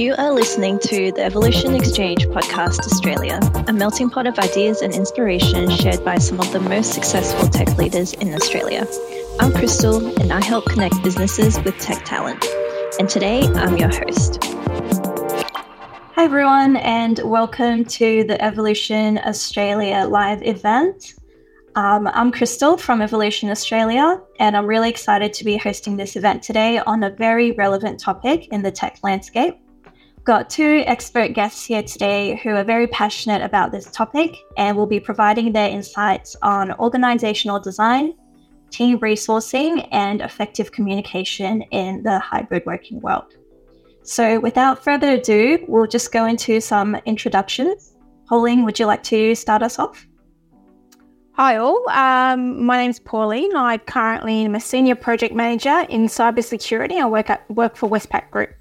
You are listening to the Evolution Exchange Podcast Australia, a melting pot of ideas and inspiration shared by some of the most successful tech leaders in Australia. I'm Crystal, and I help connect businesses with tech talent. And today, I'm your host. Hi, everyone, and welcome to the Evolution Australia live event. Um, I'm Crystal from Evolution Australia, and I'm really excited to be hosting this event today on a very relevant topic in the tech landscape. Got two expert guests here today who are very passionate about this topic and will be providing their insights on organizational design, team resourcing, and effective communication in the hybrid working world. So, without further ado, we'll just go into some introductions. Pauline, would you like to start us off? Hi all, um, my name's Pauline. I currently am a senior project manager in cybersecurity. I work at work for Westpac Group.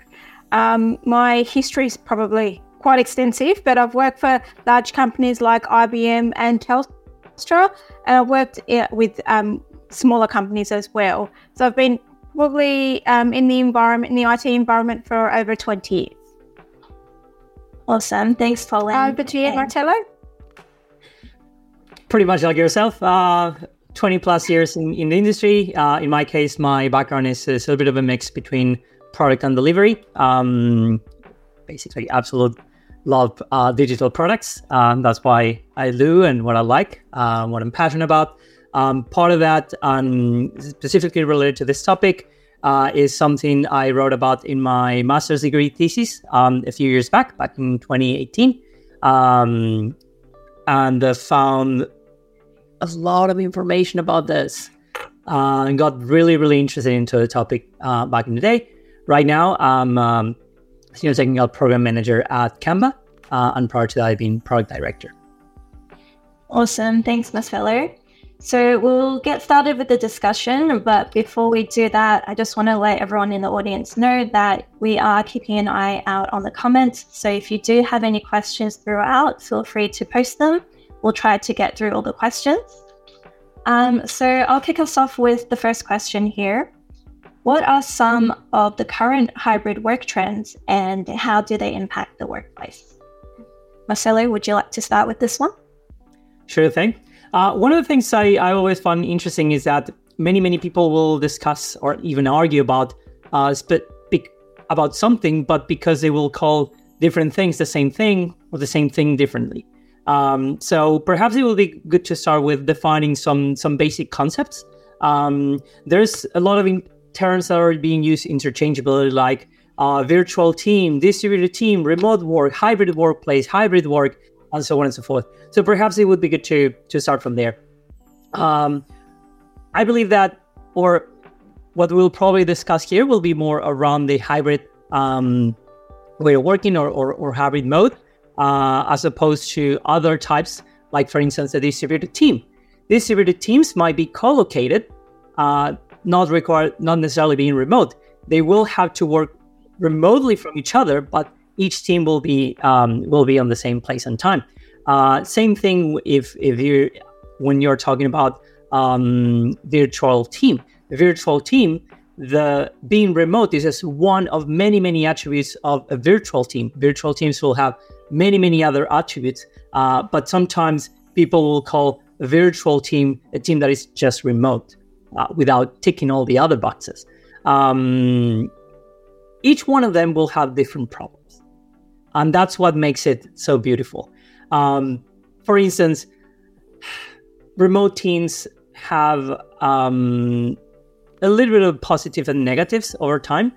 Um, my history is probably quite extensive, but I've worked for large companies like IBM and Telstra, and I've worked with um, smaller companies as well. So I've been probably um, in the environment, in the IT environment, for over twenty years. Awesome, thanks, Pauline. Over to you, Marcelo pretty much like yourself. Uh, 20 plus years in, in the industry. Uh, in my case, my background is, is, a little bit of a mix between product and delivery. Um, basically, absolute love uh, digital products. Um, that's why I do and what I like, uh, what I'm passionate about. Um, part of that, um, specifically related to this topic, uh, is something I wrote about in my master's degree thesis um, a few years back, back in 2018, um, and found a lot of information about this uh, and got really, really interested into the topic uh, back in the day. Right now, I'm um, senior technical program manager at Canva, uh, and prior to that, I've been product director. Awesome. Thanks, Marcelo. So we'll get started with the discussion, but before we do that, I just want to let everyone in the audience know that we are keeping an eye out on the comments. So if you do have any questions throughout, feel free to post them we'll try to get through all the questions. Um, so I'll kick us off with the first question here. What are some of the current hybrid work trends and how do they impact the workplace? Marcelo, would you like to start with this one? Sure thing. Uh, one of the things I, I always find interesting is that many, many people will discuss or even argue about uh, about something, but because they will call different things the same thing or the same thing differently. Um, so perhaps it will be good to start with defining some some basic concepts. Um, there's a lot of in- terms are being used interchangeably, like uh, virtual team, distributed team, remote work, hybrid workplace, hybrid work, and so on and so forth. So perhaps it would be good to to start from there. Um, I believe that, or what we'll probably discuss here will be more around the hybrid um, way of working or, or, or hybrid mode uh, as opposed to other types, like for instance, a distributed team. Distributed teams might be co-located, uh, not require not necessarily being remote. They will have to work remotely from each other, but each team will be um, will be on the same place and time. Uh, same thing if if you when you're talking about um, virtual team. The virtual team, the being remote is just one of many many attributes of a virtual team. Virtual teams will have many, many other attributes. Uh, but sometimes people will call a virtual team a team that is just remote uh, without ticking all the other boxes. Um, each one of them will have different problems. And that's what makes it so beautiful. Um, for instance, remote teams have um, a little bit of positives and negatives over time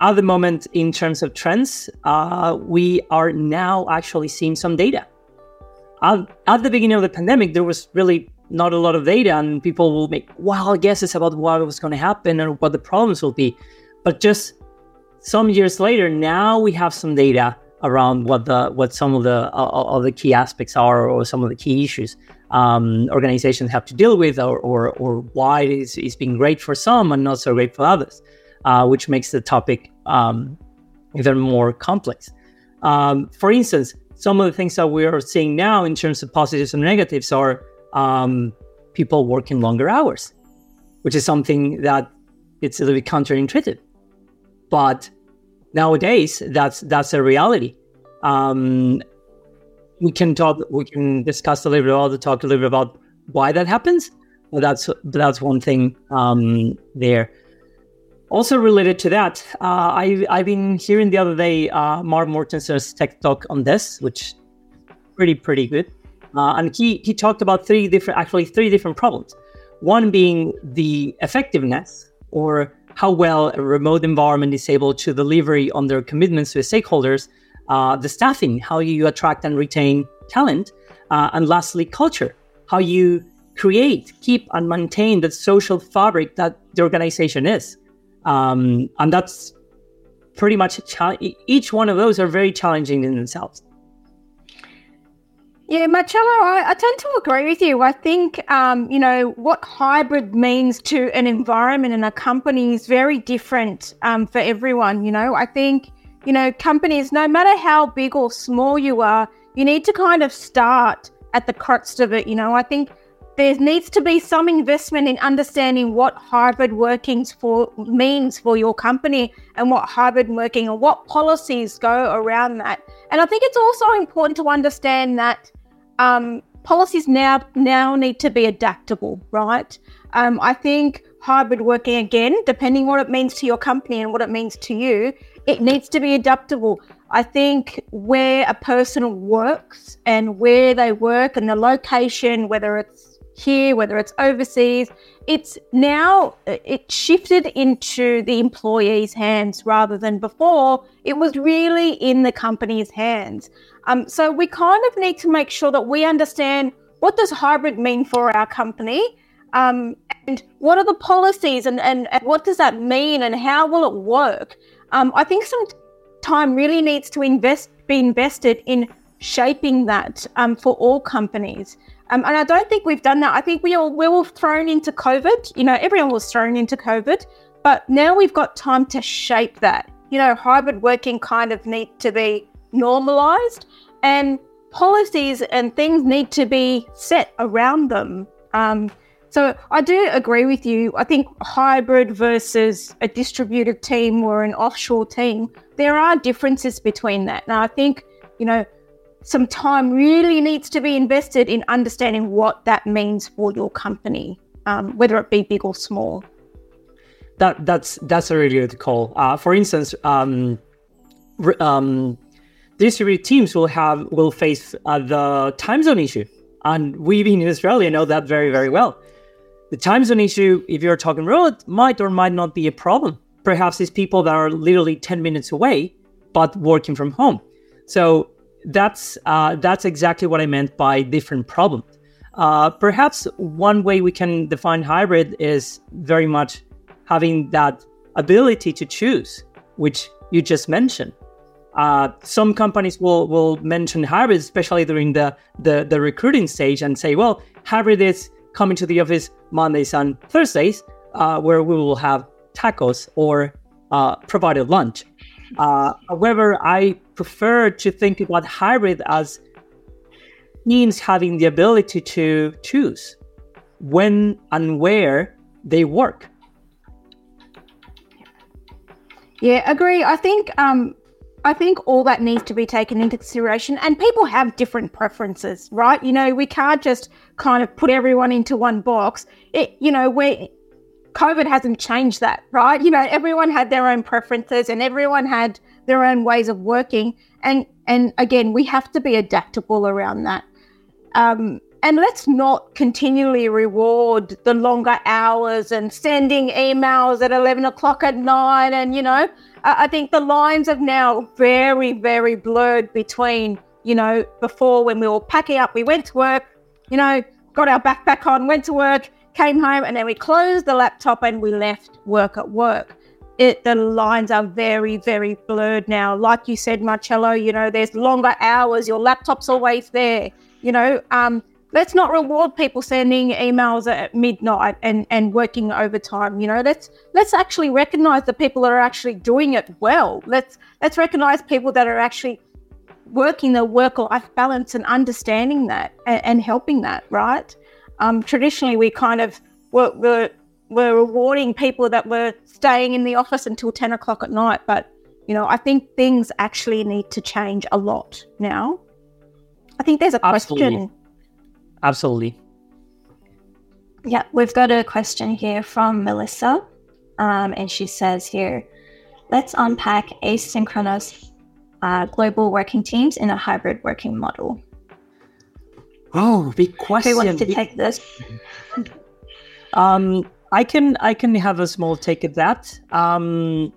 at the moment, in terms of trends, uh, we are now actually seeing some data. At, at, the beginning of the pandemic, there was really not a lot of data, and people will make wild guesses about what was going to happen and what the problems will be. But just some years later, now we have some data around what the what some of the uh, of the key aspects are, or some of the key issues um, organizations have to deal with, or or, or why it's, it's been great for some and not so great for others uh, which makes the topic um, even more complex. Um, for instance, some of the things that we are seeing now in terms of positives and negatives are um, people working longer hours, which is something that it's a little bit counterintuitive. But nowadays that's that's a reality. Um, we can talk, we can discuss a little bit about, talk a little bit about why that happens. But that's that's one thing um, there. Also related to that, uh, I, I've been hearing the other day uh, Mark Mortensen's tech talk on this, which pretty pretty good, uh, and he he talked about three different actually three different problems. One being the effectiveness or how well a remote environment is able to deliver on their commitments to stakeholders, uh, the staffing, how you attract and retain talent, uh, and lastly, culture, how you create, keep, and maintain the social fabric that the organization is. Um, and that's pretty much each one of those are very challenging in themselves. Yeah, Marcelo, I, I, tend to agree with you. I think, um, you know, what hybrid means to an environment and a company is very different um, for everyone. You know, I think, you know, companies, no matter how big or small you are, you need to kind of start at the crux of it. You know, I think there needs to be some investment in understanding what hybrid workings for means for your company and what hybrid working and what policies go around that. And I think it's also important to understand that um, policies now now need to be adaptable, right? Um, I think hybrid working again, depending what it means to your company and what it means to you, it needs to be adaptable. I think where a person works and where they work and the location, whether it's here, whether it's overseas, it's now it shifted into the employee's hands rather than before. It was really in the company's hands. Um, so we kind of need to make sure that we understand what does hybrid mean for our company, um, and what are the policies, and, and, and, what does that mean, and how will it work. Um, I think some time really needs to invest be invested in shaping that um, for all companies. Um, and I don't think we've done that. I think we all we were thrown into COVID. You know, everyone was thrown into COVID, but now we've got time to shape that. You know, hybrid working kind of need to be normalized and policies and things need to be set around them. Um, so I do agree with you. I think hybrid versus a distributed team or an offshore team, there are differences between that. Now I think, you know, some time really needs to be invested in understanding what that means for your company, um, whether it be big or small. That that's that's a really good call. Uh, for instance, um, um, distributed teams will have will face uh, the time zone issue, and we being in Australia know that very very well. The time zone issue, if you're talking road, might or might not be a problem. Perhaps it's people that are literally ten minutes away, but working from home. So that's uh, that's exactly what I meant by different problems. Uh, perhaps one way we can define hybrid is very much having that ability to choose, which you just mentioned. Uh, some companies will will mention hybrid, especially during the, the the recruiting stage, and say, well, hybrid is coming to the office Mondays and Thursdays, uh, where we will have tacos or uh, provided lunch. Uh, however, I prefer to think about hybrid as means having the ability to choose when and where they work. Yeah, agree. I think um, I think all that needs to be taken into consideration. And people have different preferences, right? You know, we can't just kind of put everyone into one box. It, you know, where COVID hasn't changed that, right? You know, everyone had their own preferences and everyone had their own ways of working. And and again, we have to be adaptable around that. Um, and let's not continually reward the longer hours and sending emails at 11 o'clock at night and you know I think the lines have now very, very blurred between, you know, before when we were packing up, we went to work, you know, got our backpack on, went to work, came home, and then we closed the laptop and we left work at work. It, the lines are very, very blurred now. Like you said, Marcelo, you know, there's longer hours, your laptop's always there, you know. Um, let's not reward people sending emails at midnight and, and working overtime. You know, let's let's actually recognize the people that are actually doing it well. Let's let's recognize people that are actually working the work life balance and understanding that and, and helping that. Right? Um, traditionally, we kind of were, were were rewarding people that were staying in the office until ten o'clock at night, but You know, I think things actually need to change a lot now. I think there's a Absolutely. question. Absolutely. Yeah, we've got a question here from Melissa. Um, and she says here, let's unpack asynchronous uh, global working teams in a hybrid working model. Oh, big question. Who wants to take this? Um, I can I can have a small take at that. Um,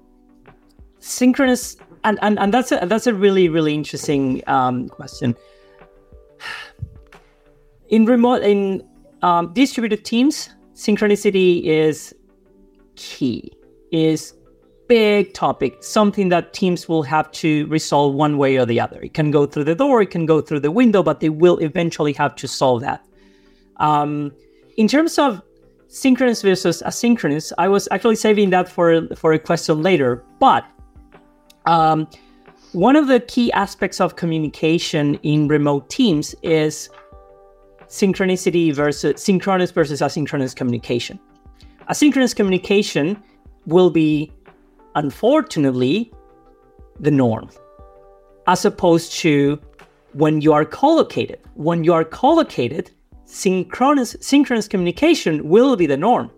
synchronous and, and and that's a that's a really really interesting um, question. In remote in um, distributed teams, synchronicity is key. Is big topic, something that teams will have to resolve one way or the other. It can go through the door, it can go through the window, but they will eventually have to solve that. Um, in terms of synchronous versus asynchronous, I was actually saving that for for a question later. But um, one of the key aspects of communication in remote teams is synchronicity versus synchronous versus asynchronous communication. Asynchronous communication will be, unfortunately, the norm, as opposed to when you are collocated. When you are collocated, synchronous synchronous communication will be the norm.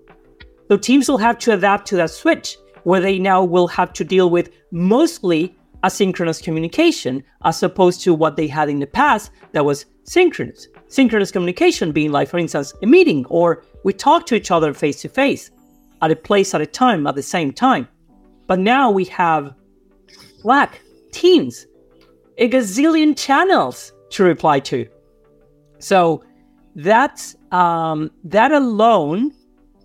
So teams will have to adapt to that switch where they now will have to deal with mostly asynchronous communication as opposed to what they had in the past that was synchronous. Synchronous communication being like, for instance, a meeting or we talk to each other face to face at a place at a time at the same time. But now we have Slack, Teams, a gazillion channels to reply to. So that um, that alone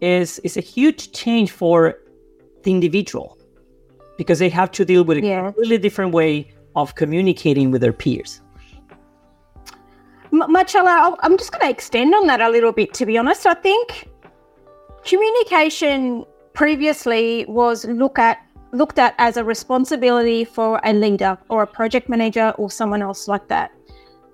is is a huge change for the individual because they have to deal with a Yeah. completely different way of communicating with their peers. M- Marcelo, I'm just going to extend on that a little bit, to be honest. I think communication previously was look at looked at as a responsibility for a leader or a project manager or someone else like that.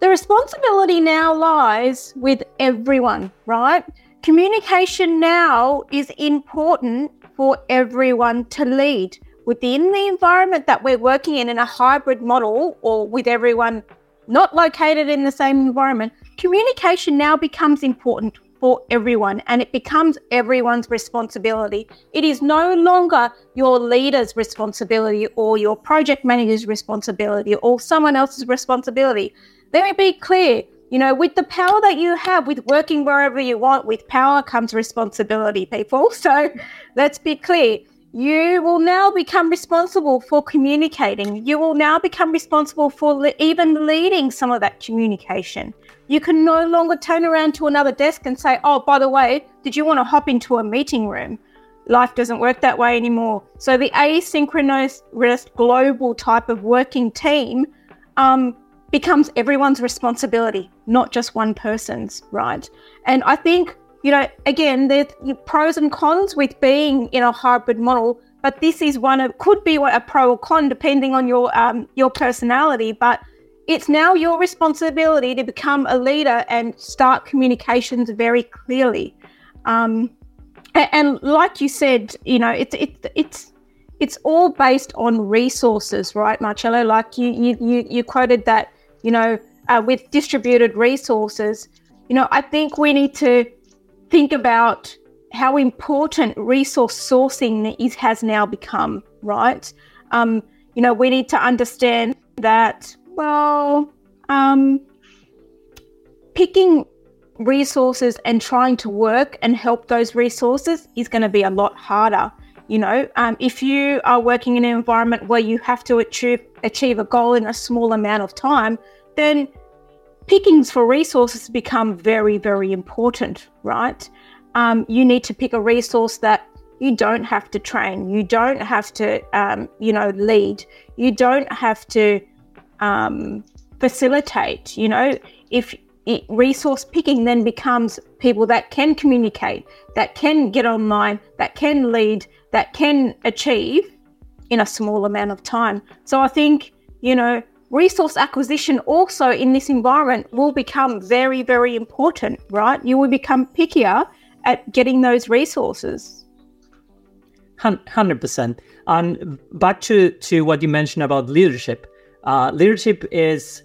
The responsibility now lies with everyone, right? Communication now is important for everyone to lead within the environment that we're working in in a hybrid model or with everyone not located in the same environment, communication now becomes important for everyone and it becomes everyone's responsibility. It is no longer your leader's responsibility or your project manager's responsibility or someone else's responsibility. Let me be clear. You know, with the power that you have, with working wherever you want, with power comes responsibility, people. So let's be clear. You will now become responsible for communicating. You will now become responsible for le- even leading some of that communication. You can no longer turn around to another desk and say, Oh, by the way, did you want to hop into a meeting room? Life doesn't work that way anymore. So, the asynchronous global type of working team um, becomes everyone's responsibility, not just one person's, right? And I think, you know, again, there's pros and cons with being in a hybrid model, but this is one of could be a pro or con depending on your um, your personality. But it's now your responsibility to become a leader and start communications very clearly. Um, a- and, like you said, you know, it's it's it's it's all based on resources, right, Marcelo? Like you you you, you quoted that, you know, uh, with distributed resources. You know, I think we need to think about how important resource sourcing is has now become, right? Um, you know, we need to understand that, well, um, picking resources and trying to work and help those resources is going to be a lot harder. You know, um, if you are working in an environment where you have to achieve achieve a goal in a small amount of time, then pickings for resources become very, very important, right? Um, you need to pick a resource that you don't have to train, you don't have to, um, you know, lead, you don't have to um, facilitate. You know, if it, resource picking then becomes people that can communicate, that can get online, that can lead, that can achieve in a small amount of time. So I think, you know, resource acquisition also in this environment will become very, very important, right? You will become pickier at getting those resources. hundred percent. And back to to what you mentioned about leadership. Uh, leadership is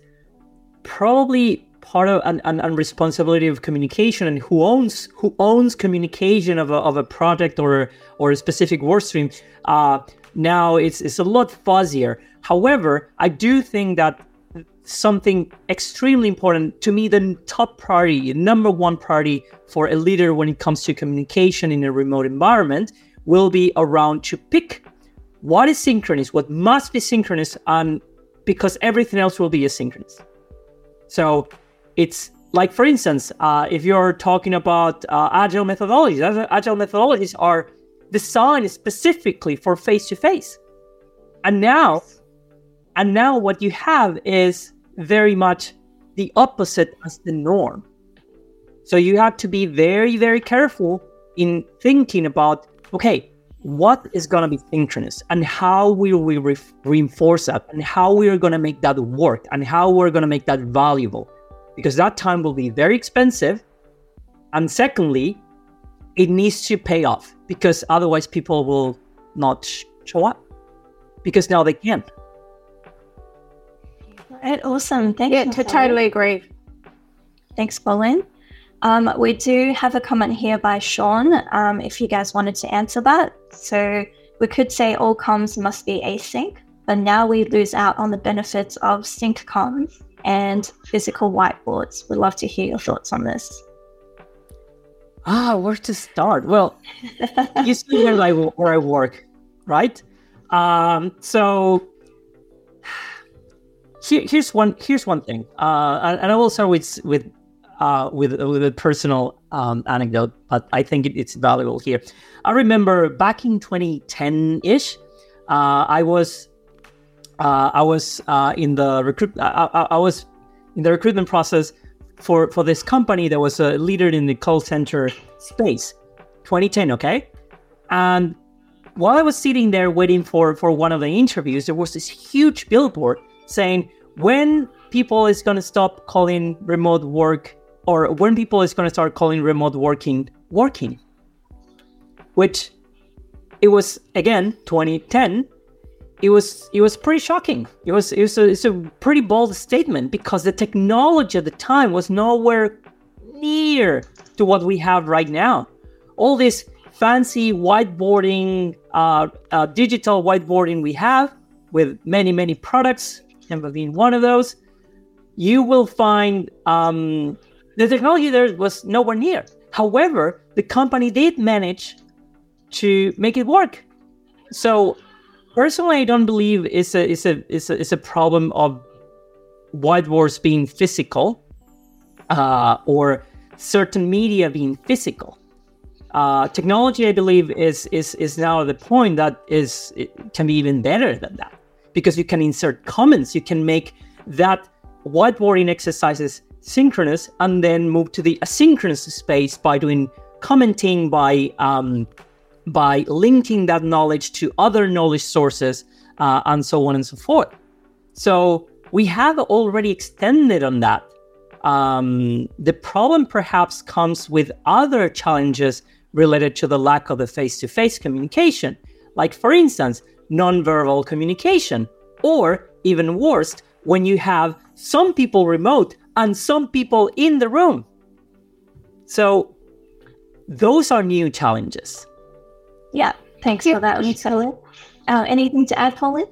probably part of an, an, an, responsibility of communication and who owns who owns communication of a, of a project or or a specific work stream. Uh, now it's it's a lot fuzzier. However i do think that something extremely important to me the top priority number one priority for a leader when it comes to communication in a remote environment will be around to pick what is synchronous what must be synchronous and because everything else will be asynchronous so it's like, for instance, uh, if you're talking about uh, agile methodologies, agile methodologies are designed specifically for face to face. And now, and now what you have is very much the opposite as the norm. So you have to be very, very careful in thinking about okay, what is going to be synchronous and how will we re- reinforce that and how we are going to make that work and how we're going to make that valuable because that time will be very expensive. And secondly, it needs to pay off because otherwise people will not show up because now they can't. Right, awesome. Thank yeah, you. to totally agree. Thanks, Pauline. Um, we do have a comment here by Sean. Um, if you guys wanted to answer that, so we could say all comms must be async, but now we lose out on the benefits of sync comms and physical whiteboards. We'd love to hear your thoughts on this. Ah, where to start? Well, you see where I where I work, right? Um, so here, here's one here's one thing, uh, and, and I will start with with uh, with with a personal um, anecdote, but I think it, it's valuable here. I remember back in 2010 ish, uh, I was uh, I was uh, in the recruit. I, I, I, was in the recruitment process for for this company that was a leader in the call center space, 2010. Okay, and while I was sitting there waiting for for one of the interviews, there was this huge billboard saying when people is going to stop calling remote work or when people is going to start calling remote working working which it was again 2010 it was it was pretty shocking. It was it was a, it's a pretty bold statement because the technology at the time was nowhere near to what we have right now. All this fancy whiteboarding, uh, uh, digital whiteboarding we have with many many products, Canva being one of those. You will find um, the technology there was nowhere near. However, the company did manage to make it work. So Personally, I don't believe it's a it's a it's a, it's a problem of whiteboards being physical uh, or certain media being physical. Uh, technology, I believe, is is is now the point that is it can be even better than that because you can insert comments, you can make that whiteboarding exercises synchronous and then move to the asynchronous space by doing commenting by um, by linking that knowledge to other knowledge sources uh, and so on and so forth. So we have already extended on that. Um, the problem perhaps comes with other challenges related to the lack of the face to face communication, like, for instance, nonverbal communication, or even worse, when you have some people remote and some people in the room. So, those are new challenges. Yeah, thanks yeah. for that, Pauline. Uh, anything to add, Pauline?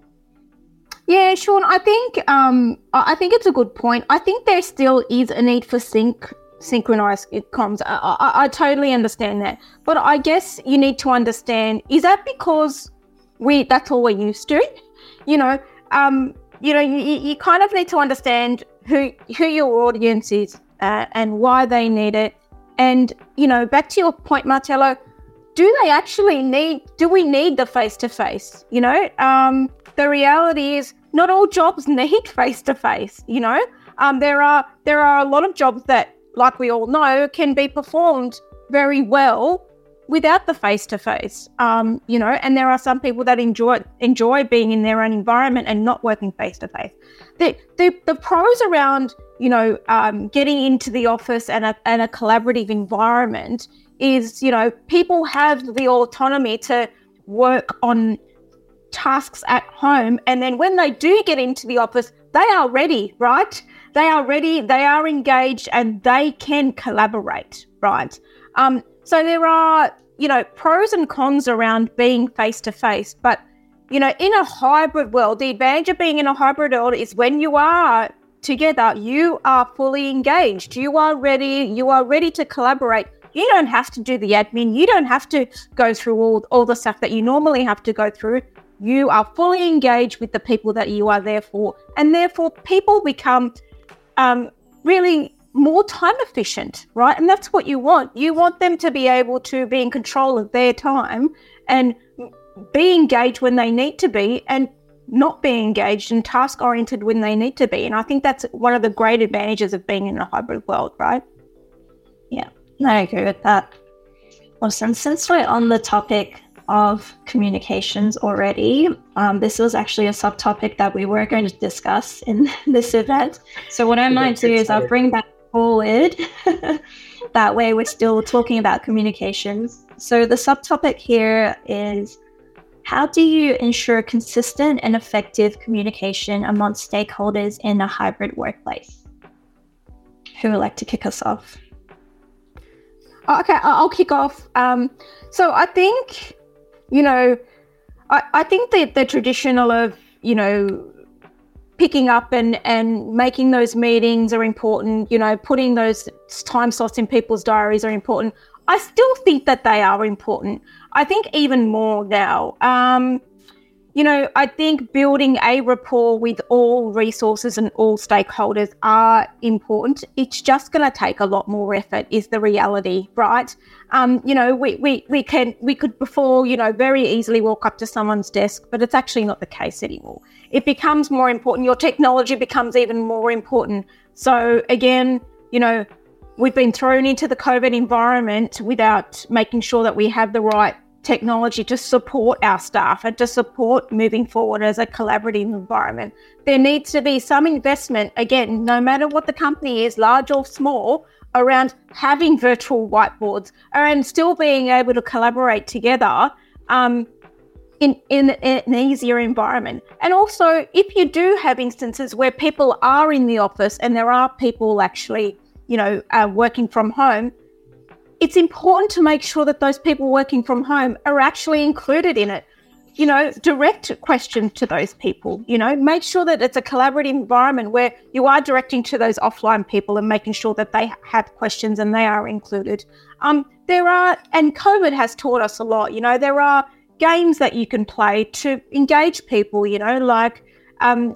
Yeah, Sean. I think um, I think it's a good point. I think there still is a need for sync synchronized comms. I, I, I totally understand that, but I guess you need to understand: is that because we that's all we're used to? You know, um, you know, you, you kind of need to understand who who your audience is uh, and why they need it. And you know, back to your point, Marcelo do they actually need do we need the face to face you know um, the reality is not all jobs need face to face you know um, there are there are a lot of jobs that like we all know can be performed very well without the face to face you know and there are some people that enjoy enjoy being in their own environment and not working face to face the the pros around you know um, getting into the office and a, and a collaborative environment is, you know, people have the autonomy to work on tasks at home. And then when they do get into the office, they are ready, right? They are ready, they are engaged, and they can collaborate, right? Um, so there are, you know, pros and cons around being face to face. But, you know, in a hybrid world, the advantage of being in a hybrid world is when you are together, you are fully engaged. You are ready. You are ready to collaborate. You don't have to do the admin. You don't have to go through all, all the stuff that you normally have to go through. You are fully engaged with the people that you are there for. And therefore, people become um, really more time efficient, right? And that's what you want. You want them to be able to be in control of their time and be engaged when they need to be and not be engaged and task oriented when they need to be. And I think that's one of the great advantages of being in a hybrid world, right? Yeah, I agree with that. Awesome. Since we're on the topic of communications already, um, this was actually a subtopic that we were going to discuss in this event. So, what I might do is I'll bring that forward. that way, we're still talking about communications. So, the subtopic here is how do you ensure consistent and effective communication amongst stakeholders in a hybrid workplace? Who would like to kick us off? Okay, I'll kick off. Um, so I think, you know, I, I think that the traditional of, you know, picking up and, and making those meetings are important, you know, putting those time slots in people's diaries are important. I still think that they are important. I think even more now. Um, you know, I think building a rapport with all resources and all stakeholders are important. It's just going to take a lot more effort, is the reality, right? Um, you know, we, we, we can we could before, you know, very easily walk up to someone's desk, but it's actually not the case anymore. It becomes more important. Your technology becomes even more important. So again, you know, we've been thrown into the COVID environment without making sure that we have the right technology to support our staff and to support moving forward as a collaborative environment. There needs to be some investment, again, no matter what the company is, large or small, around having virtual whiteboards and still being able to collaborate together um, in, in, in an easier environment. And also, if you do have instances where people are in the office and there are people actually you know, uh, working from home, it's important to make sure that those people working from home are actually included in it. You know, direct questions to those people, you know, make sure that it's a collaborative environment where you are directing to those offline people and making sure that they have questions and they are included. Um, there are, and COVID has taught us a lot, you know, there are games that you can play to engage people, you know, like um,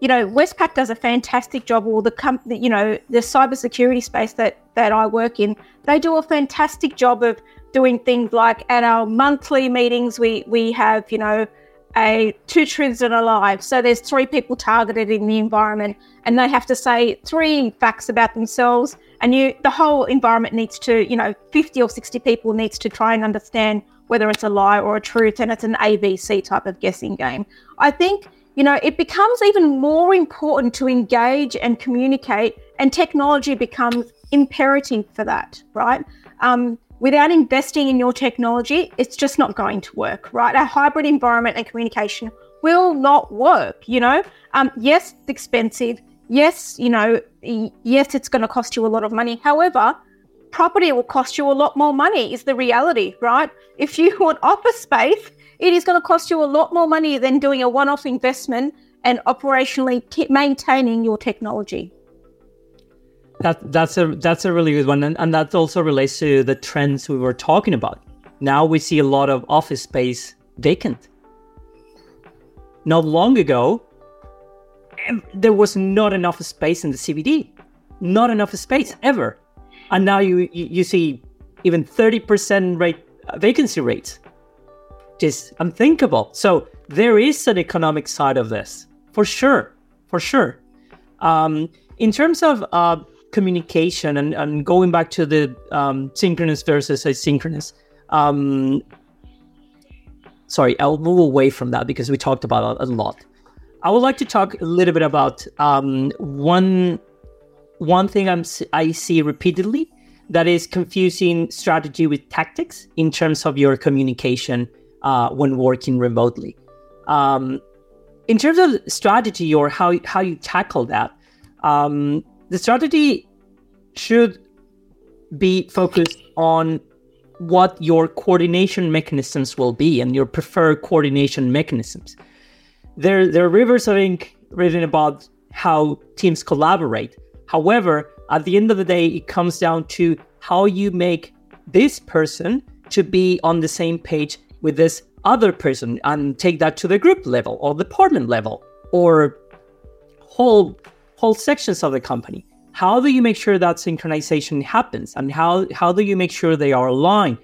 you know, Westpac does a fantastic job, or the company, you know, the cybersecurity space that that I work in, they do a fantastic job of doing things like at our monthly meetings, we we have, you know, a two truths and a lie. So there's three people targeted in the environment, and they have to say three facts about themselves, and you, the whole environment needs to, you know, 50 or 60 people needs to try and understand whether it's a lie or a truth, and it's an ABC type of guessing game. I think you know, it becomes even more important to engage and communicate, and technology becomes imperative for that, right? Um, without investing in your technology, it's just not going to work, right? A hybrid environment and communication will not work, you know? Um, yes, it's expensive. Yes, you know, yes, it's going to cost you a lot of money. However, property will cost you a lot more money, is the reality, right? If you want office space, it is going to cost you a lot more money than doing a one off investment and operationally t- maintaining your technology. That, that's a that's a really good one, and, and that also relates to the trends we were talking about. Now we see a lot of office space vacant. Not long ago, there was not enough space in the CBD, not enough space ever, and now you you, you see even thirty percent rate vacancy rates is unthinkable. So there is an economic side of this, for sure, for sure. Um, in terms of uh, communication and, and, going back to the um, synchronous versus asynchronous, um, sorry, I'll move away from that because we talked about a lot. I would like to talk a little bit about um, one one thing I'm, I see repeatedly that is confusing strategy with tactics in terms of your communication uh, when working remotely. Um, in terms of strategy or how how you tackle that, um, the strategy should be focused on what your coordination mechanisms will be and your preferred coordination mechanisms. There, there are rivers of ink written about how teams collaborate. However, at the end of the day, it comes down to how you make this person to be on the same page with this other person and take that to the group level or department level or whole whole sections of the company. How do you make sure that synchronization happens? And how how do you make sure they are aligned?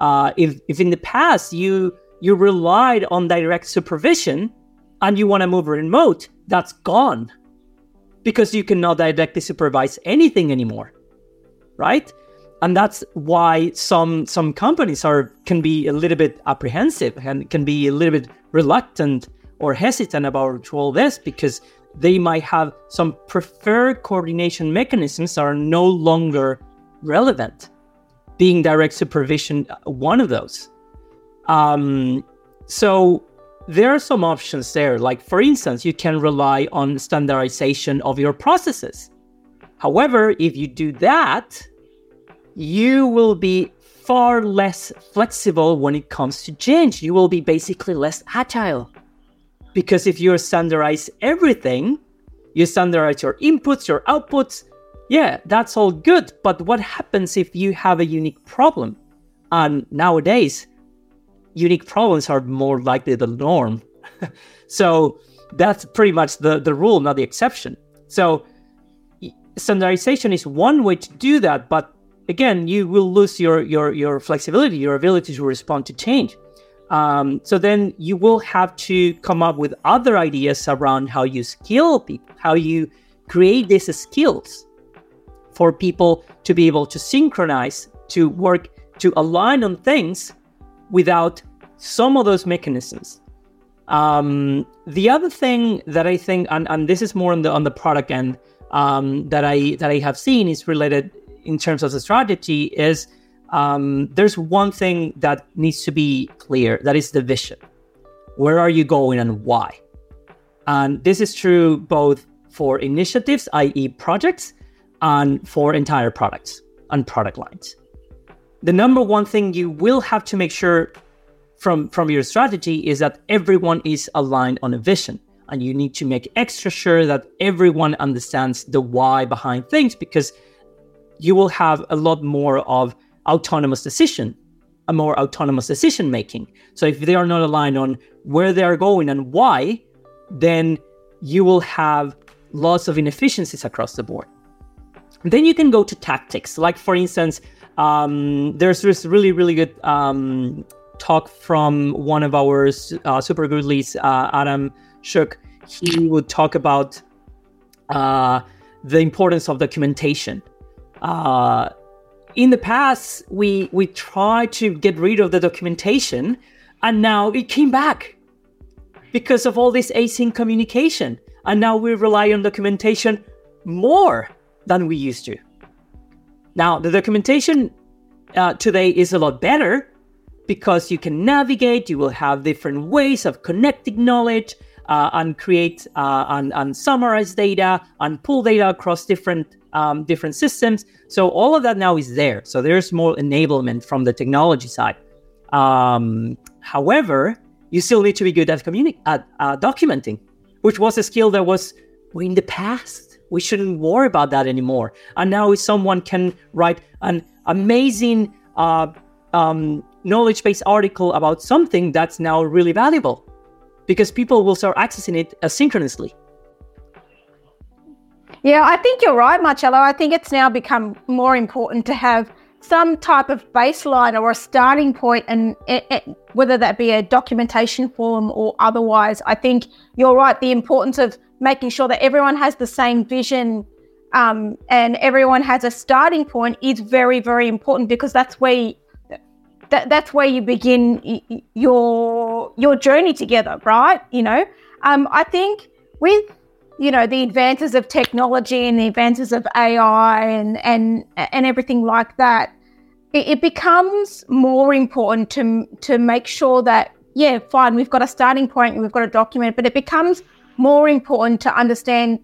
Uh, if if in the past you you relied on direct supervision and you want to move remote that's gone. Because you cannot directly supervise anything anymore right and that's why some some companies are can be a little bit apprehensive and can be a little bit reluctant or hesitant about all this because they might have some preferred coordination mechanisms are no longer relevant, being direct supervision uh, one of those. Um, so there are some options there. Like, for instance, you can rely on standardization of your processes. However, if you do that, you will be far less flexible when it comes to change. You will be basically less agile. Because if you standardize everything, you standardize your inputs, your outputs, yeah, that's all good. But what happens if you have a unique problem? And nowadays, unique problems are more likely the norm. so that's pretty much the, the rule, not the exception. So standardization is one way to do that, but again, you will lose your your your flexibility, your ability to respond to change. Um, so then you will have to come up with other ideas around how you skill people, how you create these skills for people to be able to synchronize, to work, to align on things without some of those mechanisms. Um, the other thing that I think, and, and this is more on the on the product end, um, that I that I have seen is related in terms of the strategy is um, there's one thing that needs to be clear that is the vision. Where are you going and why? And this is true both for initiatives, i.e., projects, and for entire products and product lines. The number one thing you will have to make sure from, from your strategy is that everyone is aligned on a vision. And you need to make extra sure that everyone understands the why behind things because you will have a lot more of autonomous decision, a more autonomous decision making. So if they are not aligned on where they are going and why, then you will have lots of inefficiencies across the board. then you can go to tactics. Like for instance, um, there's this really really good um, talk from one of our uh, super good leads, uh, Adam Shook. He would talk about uh, the importance of documentation. Uh, in the past we we tried to get rid of the documentation and now it came back because of all this async communication. And now we rely on documentation more than we used to. Now the documentation uh, today is a lot better because you can navigate you will have different ways of connecting knowledge uh, and create uh, and, and summarize data and pull data across different um, different systems. So all of that now is there. So there's more enablement from the technology side. Um, however, you still need to be good at, at uh, documenting, which was a skill that was in the past. We shouldn't worry about that anymore. And now, if someone can write an amazing uh, um, knowledge-based article about something that's now really valuable, because people will start accessing it asynchronously. Yeah, I think you're right, Marcelo. I think it's now become more important to have some type of baseline or a starting point, and it, it, whether that be a documentation form or otherwise. I think you're right. The importance of making sure that everyone has the same vision um, and everyone has a starting point is very, very important because that's where you, that, that's where you begin your your journey together, right? You know, um, I think with you know the advances of technology and the advances of AI and and and everything like that, it, it becomes more important to to make sure that yeah, fine, we've got a starting point and we've got a document, but it becomes more important to understand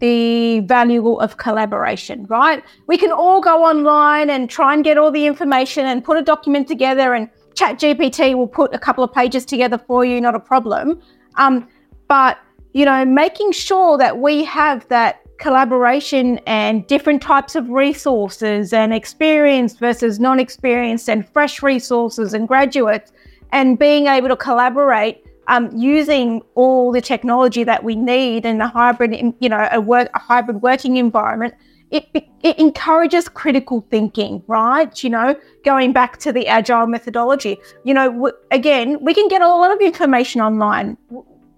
the value of collaboration, right? We can all go online and try and get all the information and put a document together, and ChatGPT will put a couple of pages together for you, not a problem. Um, but you know, making sure that we have that collaboration and different types of resources and experienced versus non-experienced and fresh resources and graduates and being able to collaborate um, using all the technology that we need in a hybrid, you know, a work, a hybrid working environment, it, it encourages critical thinking, right? You know, going back to the agile methodology, you know, w- again, we can get a lot of information online.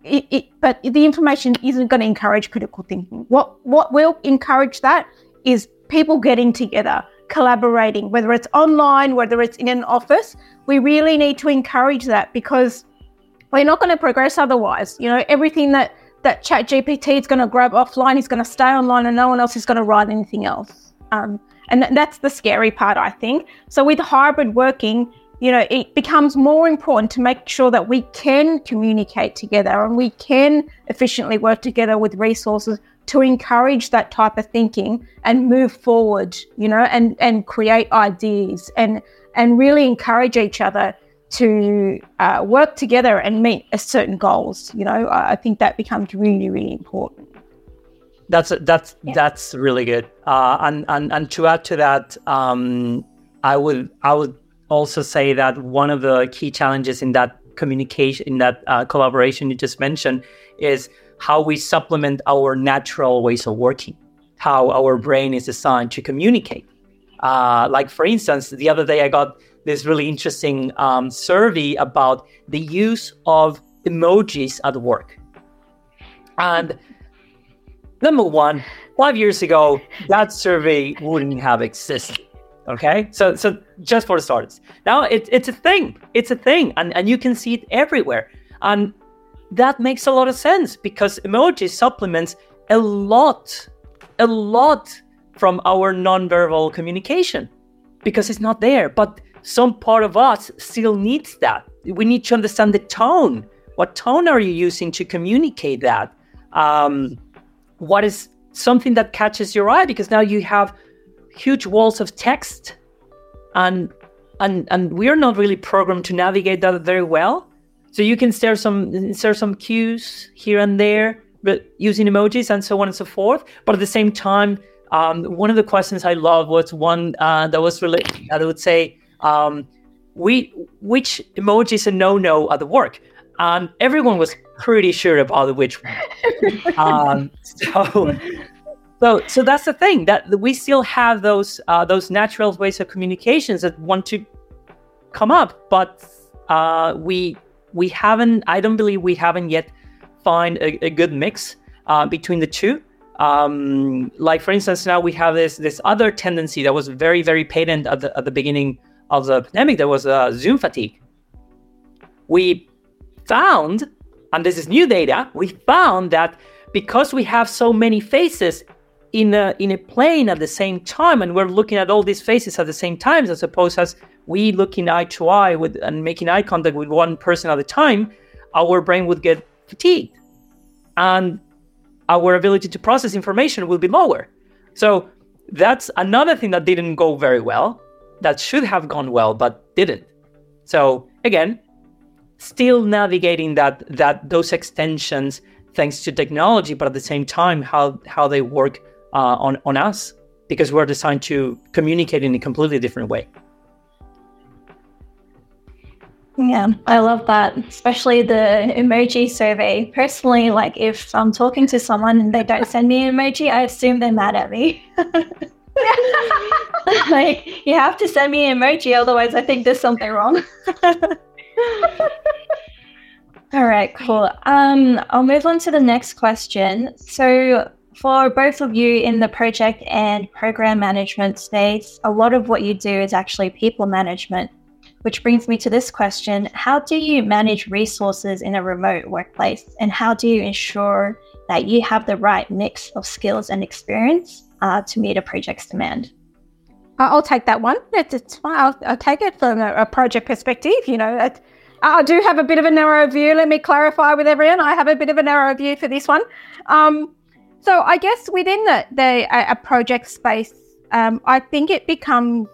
It, it, but the information isn't going to encourage critical thinking. What what will encourage that is people getting together, collaborating, whether it's online, whether it's in an office. We really need to encourage that because we're not going to progress otherwise. You know, everything that that Chat GPT is going to grab offline is going to stay online, and no one else is going to write anything else. Um, and th- that's the scary part, I think. So with hybrid working, you know, it becomes more important to make sure that we can communicate together and we can efficiently work together with resources to encourage that type of thinking and move forward, you know, and and create ideas and and really encourage each other to uh, work together and meet a certain goals. You know, I think that becomes really, really important. That's that's yeah. that's really good. Uh, and and and to add to that, um, I would I would also say that one of the key challenges in that communication, in that uh, collaboration you just mentioned, is how we supplement our natural ways of working, how our brain is designed to communicate. Uh, like for instance, the other day I got this really interesting um, survey about the use of emojis at work. And number one, five years ago, that survey wouldn't have existed. Okay, so so just for the starters, now it, it's a thing. It's a thing, and, and you can see it everywhere, and that makes a lot of sense because emoji supplements a lot, a lot from our nonverbal communication because it's not there. But some part of us still needs that. We need to understand the tone. What tone are you using to communicate that? Um, what is something that catches your eye? Because now you have huge walls of text, and and and we are not really programmed to navigate that very well. So you can share some share some cues here and there, but using emojis and so on and so forth. But at the same time, um, one of the questions I love was one uh, that was really that would say, um, we which emoji is a no-no at the work, and everyone was pretty sure about which one. um, so, so, so that's the thing that we still have those uh, those natural ways of communications that want to come up, but uh, we we haven't. I don't believe we haven't yet find a, a good mix uh, between the two. Um, like for instance, now we have this this other tendency that was very very patent at the at the beginning of the pandemic, there was a Zoom fatigue. We found, and this is new data, we found that because we have so many faces in a in a plane at the same time, and we're looking at all these faces at the same time, as opposed as we looking eye to eye with and making eye contact with one person at a time, our brain would get fatigued, and our ability to process information will be lower. So that's another thing that didn't go very well that should have gone well but didn't. So again, still navigating that that those extensions thanks to technology, but at the same time how how they work uh, on on us because we're designed to communicate in a completely different way. Yeah, I love that, especially the emoji survey. Personally, like if I'm talking to someone and they don't send me an emoji, I assume they're mad at me. like you have to send me an emoji, otherwise I think there's something wrong. All right, cool. Um, I'll move on to the next question. So, for both of you in the project and program management space, a lot of what you do is actually people management, which brings me to this question How do you manage resources in a remote workplace? And how do you ensure that you have the right mix of skills and experience uh, to meet a project's demand? I'll take that one. It's, it's fine. I'll, I'll, take it from a, a, project perspective. You know, it, I do have a bit of a narrow view. Let me clarify with everyone. I have a bit of a narrow view for this one. Um, so I guess within the, the a, project space, um, I think it becomes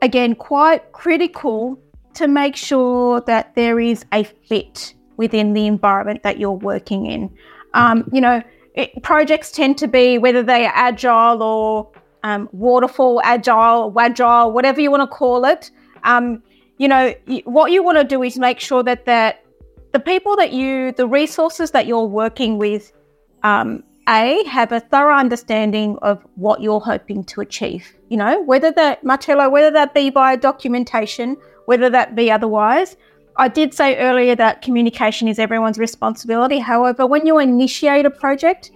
again quite critical to make sure that there is a fit within the environment that you're working in. Um, you know, it, projects tend to be whether they are agile or um, waterfall, agile, agile, whatever you want to call it. Um, you know, what you want to do is make sure that that the people that you, the resources that you're working with, um, a have a thorough understanding of what you're hoping to achieve. You know, whether that Marcelo, whether that be by documentation, whether that be otherwise. I did say earlier that communication is everyone's responsibility. However, when you initiate a project,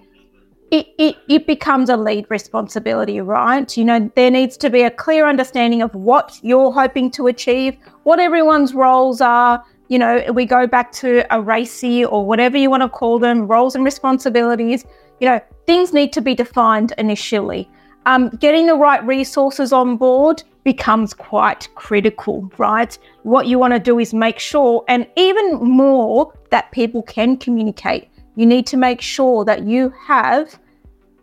it, it, it becomes a lead responsibility, right? You know, there needs to be a clear understanding of what you're hoping to achieve, what everyone's roles are. You know, we go back to a RACI or whatever you want to call them, roles and responsibilities. You know, things need to be defined initially. Um, getting the right resources on board becomes quite critical, right? What you want to do is make sure, and even more, that people can communicate you need to make sure that you have,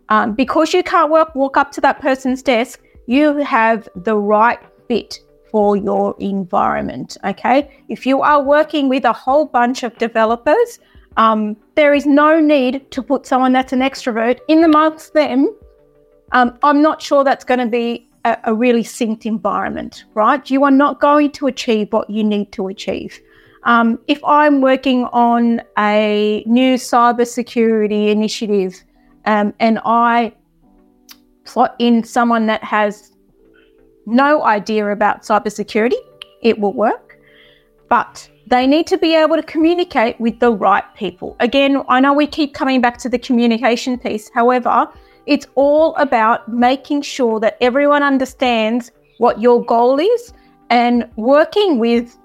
um, because you can't work, walk up to that person's desk, you have the right fit for your environment. Okay. If you are working with a whole bunch of developers, um, there is no need to put someone that's an extrovert in amongst them. Um, I'm not sure that's going to be a, a really synced environment, right? You are not going to achieve what you need to achieve. Um, if I'm working on a new cybersecurity initiative um, and I plot in someone that has no idea about cybersecurity, it will work. But they need to be able to communicate with the right people. Again, I know we keep coming back to the communication piece. However, it's all about making sure that everyone understands what your goal is and working with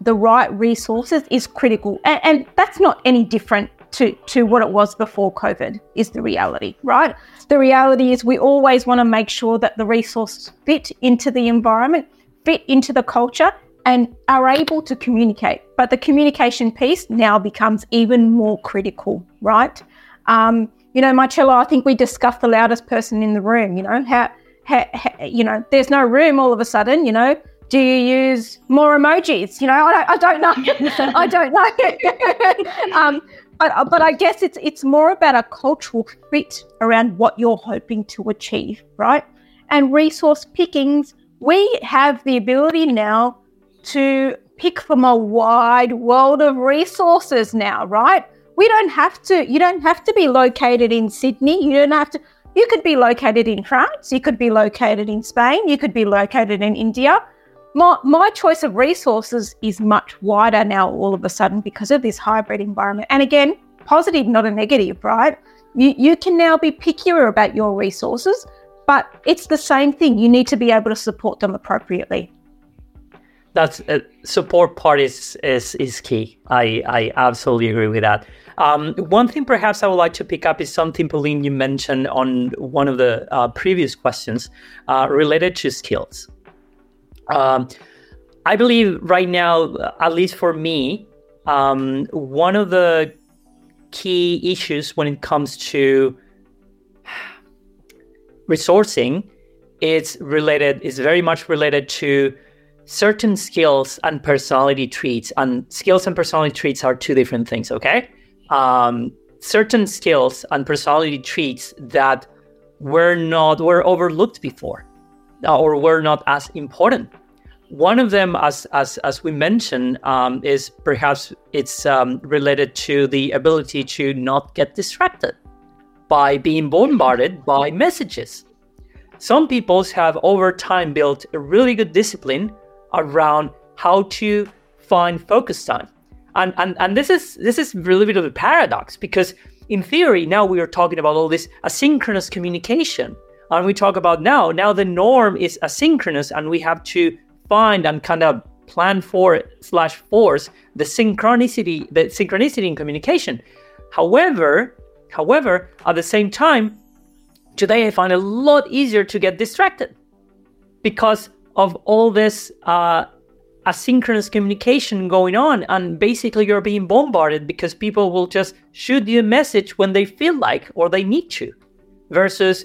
the right resources is critical. And, and, that's not any different to, to what it was before COVID, is the reality, right? The reality is we always want to make sure that the resources fit into the environment, fit into the culture, and are able to communicate. But the communication piece now becomes even more critical, right? Um, you know, Marcelo, I think we discussed the loudest person in the room, you know, how, how, how you know, there's no room all of a sudden, you know, do you use more emojis? You know, I don't, I don't know. I don't know. um, but, but I guess it's it's more about a cultural fit around what you're hoping to achieve, right? And resource pickings, we have the ability now to pick from a wide world of resources now, right? We don't have to. You don't have to be located in Sydney. You don't have to. You could be located in France. You could be located in Spain. You could be located in India my, my choice of resources is much wider now all of a sudden because of this hybrid environment. And again, positive, not a negative, right? You, you can now be pickier about your resources, but it's the same thing. You need to be able to support them appropriately. That's uh, support part is, is is key. I I absolutely agree with that. Um, one thing perhaps I would like to pick up is something Pauline you mentioned on one of the uh, previous questions uh, related to skills. Um, I believe right now, at least for me, um, one of the key issues when it comes to resourcing is related is very much related to certain skills and personality traits and skills and personality traits are two different things okay um, certain skills and personality traits that were not were overlooked before or were not as important one of them, as as as we mentioned, um, is perhaps it's um, related to the ability to not get distracted by being bombarded by messages. Some people have over time built a really good discipline around how to find focus time. And, and, and this is this is really bit of a paradox because in theory now we are talking about all this asynchronous communication and we talk about now now the norm is asynchronous and we have to find and kind of plan for slash force the synchronicity the synchronicity in communication however however at the same time today i find it a lot easier to get distracted because of all this uh, asynchronous communication going on and basically you're being bombarded because people will just shoot you a message when they feel like or they need to versus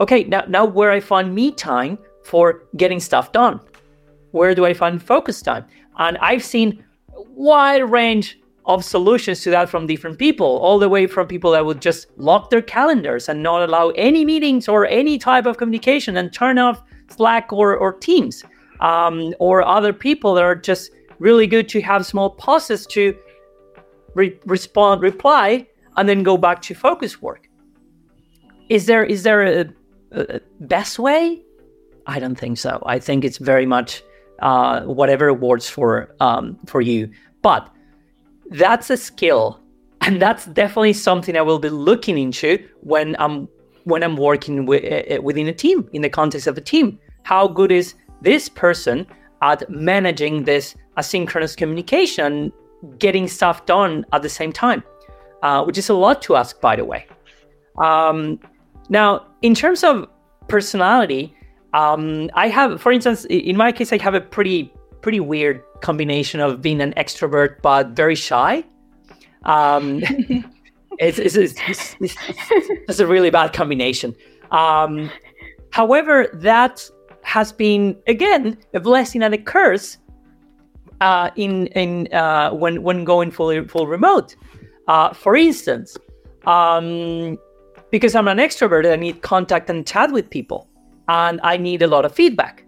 okay now now where i find me time for getting stuff done? Where do i find focus time? And i've seen wide range of solutions to that from different people all the way from people that would just lock their calendars and not allow any meetings or any type of communication and turn off slack or, or teams um, or other people that are just really good to have small pauses to re- respond, reply, and then go back to focus work. Is there is there a, a best way? I don't think so. I think it's very much uh, whatever works for um, for you. But that's a skill, and that's definitely something I will be looking into when I'm when I'm working with, uh, within a team in the context of a team. How good is this person at managing this asynchronous communication, getting stuff done at the same time, uh, which is a lot to ask, by the way. Um, now, in terms of personality, um, I have, for instance, in my case, I have a pretty pretty weird combination of being an extrovert but very shy. Um, it's, it's, it's, it's, a really bad combination. Um, however, that has been again a blessing and a curse uh, in in uh, when when going fully full remote. Uh, for instance, um, because I'm an extrovert, I need contact and chat with people, and I need a lot of feedback.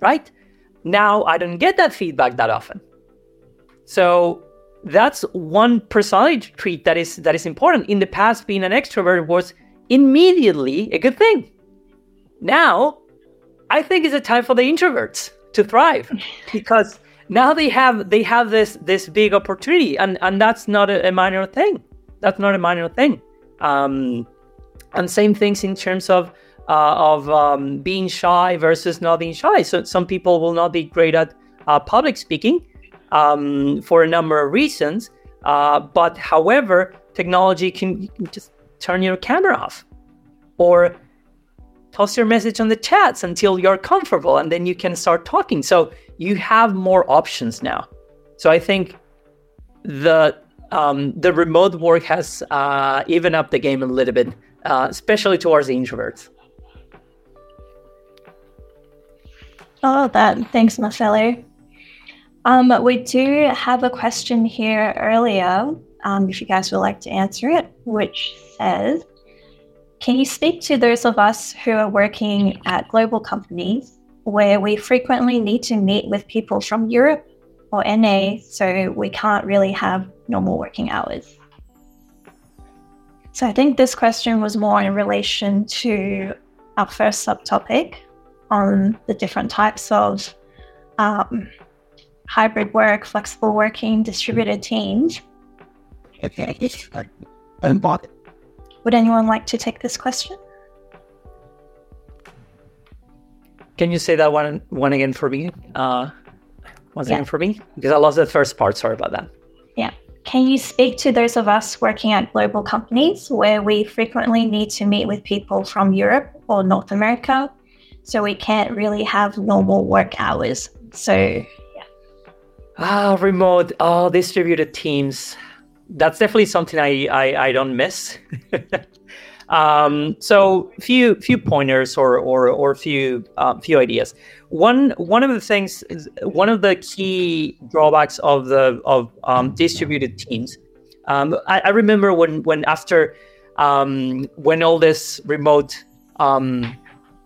Right now, I don't get that feedback that often, so that's one personality trait that is that is important. In the past, being an extrovert was immediately a good thing. Now I think it's a time for the introverts to thrive because now they have they have this this big opportunity and and that's not a, a minor thing. That's not a minor thing. Um, and same things in terms of uh, of um, being shy versus not being shy. So some people will not be great at uh, public speaking um, for a number of reasons. Uh, but however, technology can just turn your camera off, or toss your message on the chats until you're comfortable and then you can start talking. So you have more options now. So I think the um, the remote work has uh, even up the game a little bit, uh, especially towards the introverts. Love that. Thanks, Marcelo. Um, we do have a question here earlier, um, if you guys would like to answer it, which says, can you speak to those of us who are working at global companies where we frequently need to meet with people from Europe or NA, so we can't really have normal working hours? So I think this question was more in relation to our first subtopic on the different types of um, hybrid work, flexible working, distributed teams. Would anyone like to take this question? Can you say that one one again for me? Uh, once yeah. again for me, because I lost the first part. Sorry about that. Yeah. Can you speak to those of us working at global companies where we frequently need to meet with people from Europe or North America, so we can't really have normal work hours? So, yeah. Ah, remote, oh, distributed teams that's definitely something I I, I don't miss. um, so few few pointers or or or few uh, few ideas. One one of the things one of the key drawbacks of the of um, distributed teams. Um, I, I, remember when when after um, when all this remote um,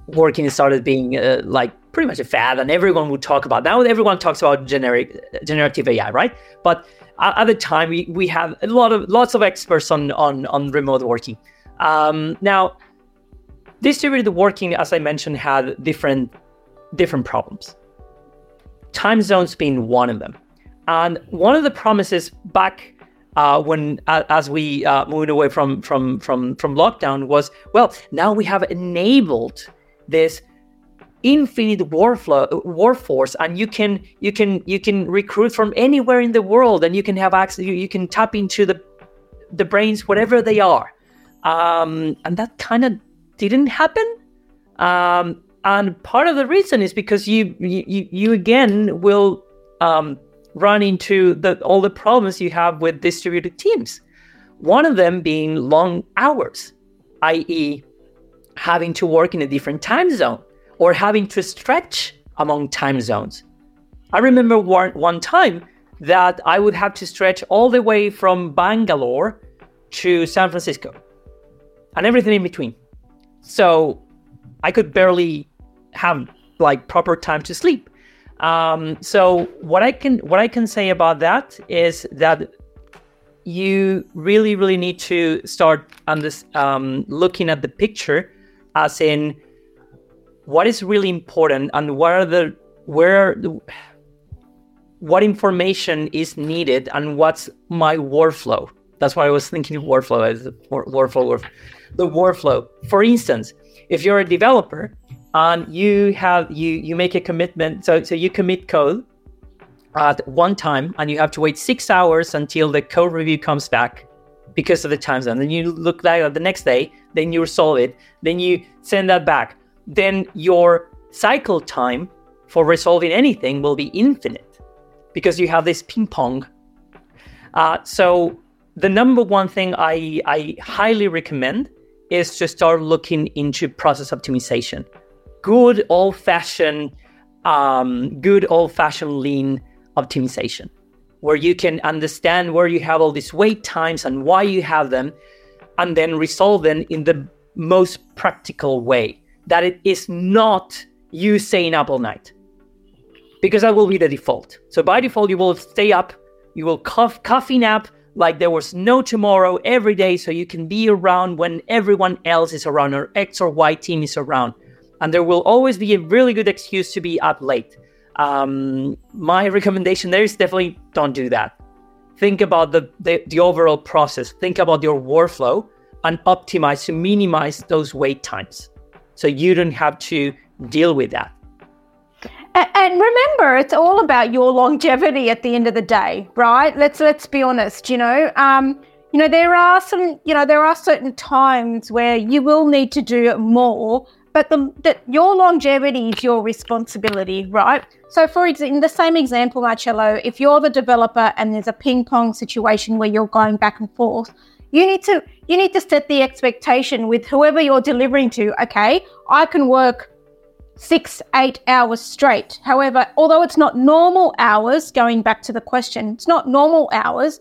working started being uh, like pretty much a fad and everyone would talk about now everyone talks about generic generative ai right? But at the time we, we have a lot of lots of experts on on, on remote working. Um, now distributed working as i mentioned had different different problems. Time zones being one of them. And one of the promises back uh, when uh, as we uh, moved away from from from from lockdown was well now we have enabled this infinite warflow workforce and you can you can you can recruit from anywhere in the world and you can have access you, you can tap into the the brains whatever they are um, and that kind of didn't happen um, and part of the reason is because you you you again will um, run into the all the problems you have with distributed teams. One of them being long hours, i.e., having to work in a different time zone or having to stretch among time zones. I remember one, one time that I would have to stretch all the way from Bangalore to San Francisco and everything in between. So I could barely have like proper time to sleep. Um, so what I can what I can say about that is that you really really need to start um, looking at the picture as in what is really important and what are the where the, what information is needed and what's my workflow. That's why I was thinking workflow as workflow. The workflow. For instance, if you're a developer and you have you you make a commitment, so so you commit code at one time and you have to wait six hours until the code review comes back because of the time zone. Then you look back at the next day, then you resolve it, then you send that back. Then your cycle time for resolving anything will be infinite because you have this ping pong. Uh, so the number one thing I, I highly recommend is to start looking into process optimization. Good old fashioned, um, good old fashioned lean optimization, where you can understand where you have all these wait times and why you have them, and then resolve them in the most practical way. That it is not you staying up all night because that will be the default. So by default, you will stay up, you will cough, coffee nap like there was no tomorrow every day, so you can be around when everyone else is around or X or Y team is around. And there will always be a really good excuse to be up late. Um, my recommendation there is definitely don't do that. Think about the, the, the overall process. Think about your workflow and optimize to minimize those wait times so you don't have to deal with that. And remember, it's all about your longevity at the end of the day, right? Let's let's be honest. You know, um, you know there are some, you know, there are certain times where you will need to do more, but the, your longevity is your responsibility, right? So, for example, in the same example, Marcelo, if you're the developer and there's a ping pong situation where you're going back and forth, you need to you need to set the expectation with whoever you're delivering to. Okay, I can work six, eight hours straight. However, although it's not normal hours, going back to the question, it's not normal hours.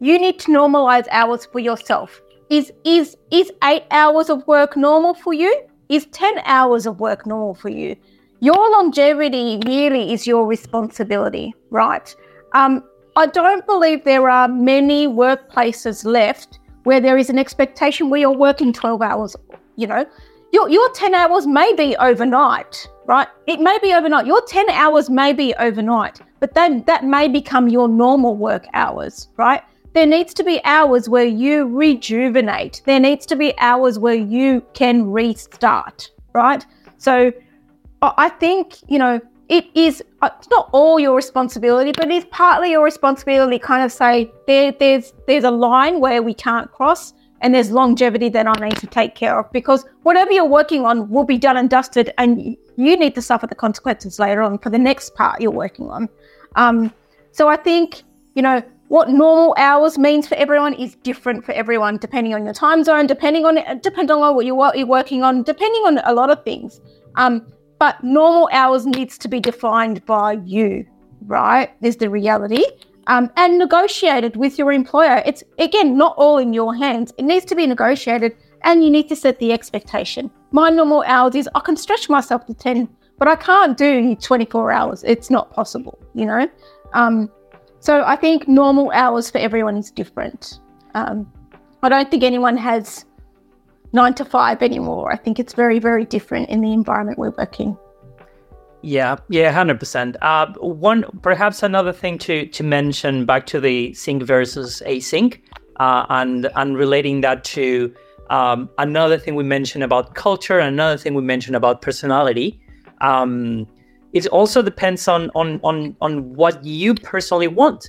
You need to normalize hours for yourself. Is is is eight hours of work normal for you? Is ten hours of work normal for you? Your longevity really is your responsibility, right? Um, I don't believe there are many workplaces left where there is an expectation where you're working 12 hours, you know, your, your 10 hours may be overnight, right? It may be overnight. Your 10 hours may be overnight, but then that may become your normal work hours, right? There needs to be hours where you rejuvenate. There needs to be hours where you can restart, right? So I think, you know, it is uh, it's not all your responsibility, but it is partly your responsibility kind of say there there's there's a line where we can't cross and there's longevity that I need to take care of because whatever you're working on will be done and dusted, and you need to suffer the consequences later on for the next part you're working on. Um, so I think you know what normal hours means for everyone is different for everyone, depending on your time zone, depending on depending on what you're, you're working on, depending on a lot of things. Um, but normal hours needs to be defined by you, right? Is the reality um, and negotiated with your employer. It's again not all in your hands. It needs to be negotiated, and you need to set the expectation. My normal hours is I can stretch myself to ten, but I can't do 24 hours. It's not possible, you know. Um, so I think normal hours for everyone is different. Um, I don't think anyone has nine to five anymore. I think it's very, very different in the environment we're working. Yeah, yeah, hundred percent. Uh, one perhaps another thing to to mention back to the sync versus async, uh, and and relating that to um, another thing we mentioned about culture, another thing we mentioned about personality. Um, it also depends on on on on what you personally want.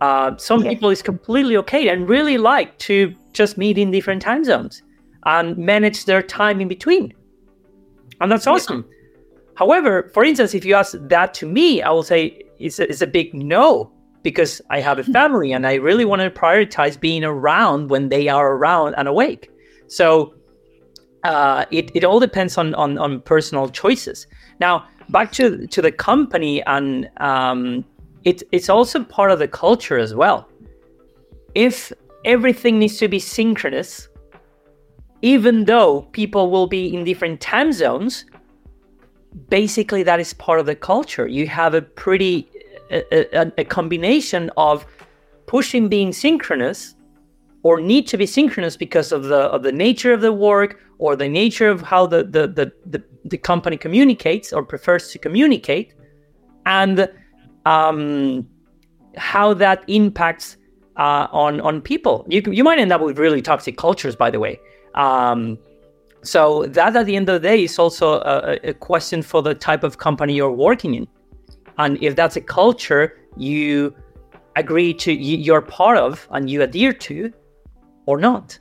Uh, some yeah. people is completely okay and really like to just meet in different time zones and manage their time in between. And that's awesome. Yeah. However, for instance, if you ask that to me, I will say it's a, it's a big no because I have a family and I really want to prioritize being around when they are around and awake. So uh, it, it all depends on, on, on personal choices. Now, back to, to the company, and um, it, it's also part of the culture as well. If everything needs to be synchronous, even though people will be in different time zones, basically that is part of the culture. You have a pretty a, a, a combination of pushing being synchronous or need to be synchronous because of the of the nature of the work or the nature of how the the the, the, the company communicates or prefers to communicate and um, how that impacts uh, on on people you, you might end up with really toxic cultures by the way um, so that at the end of the day is also a, a question for the type of company you're working in. And if that's a culture you agree to you're part of and you adhere to or not.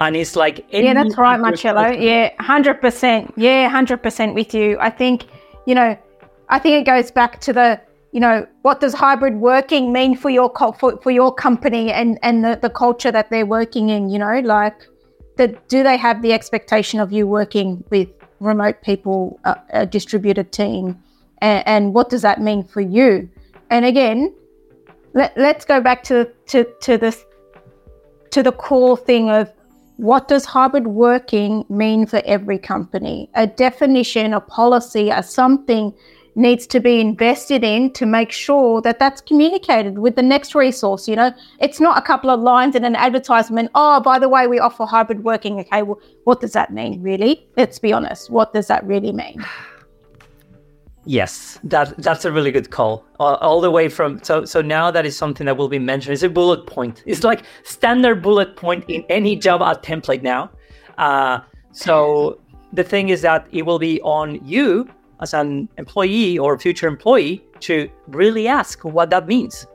And it's like yeah that's right marcelo yeah 100% yeah 100% with you. I think you know i think it goes back to the you know what does hybrid working mean for your for, for your company and and the, the culture that they're working in you know like the, do they have the expectation of you working with remote people uh, a distributed team and, and what does that mean for you? And again, let, let's go back to to to this to the core thing of what does hybrid working mean for every company? A definition, a policy, a something needs to be invested in to make sure that that's communicated with the next resource. You know, it's not a couple of lines in an advertisement. Oh, by the way, we offer hybrid working. Okay, well, what does that mean, really? Let's be honest. What does that really mean? Yes, that that's a really good call. All, all, the way from so so now that is something that will be mentioned. It's a bullet point. It's like standard bullet point in any ad template now. Uh, so the thing is that it will be on you as an employee or future employee to really ask what that means.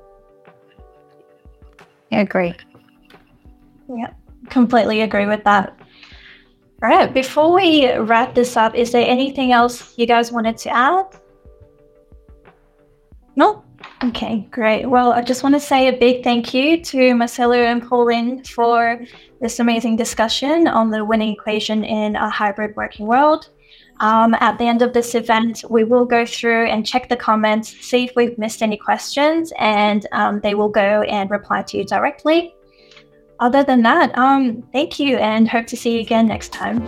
I agree. Yeah, completely agree with that. All right, before we wrap this up, is there anything else you guys wanted to add? No? Okay, great. Well, I just want to say a big thank you to Marcelo and Pauline for this amazing discussion on the winning equation in a hybrid working world. Um, at the end of this event, we will go through and check the comments, see if we've missed any questions, and um, they will go and reply to you directly other than that, um, thank you and hope to see you again next time.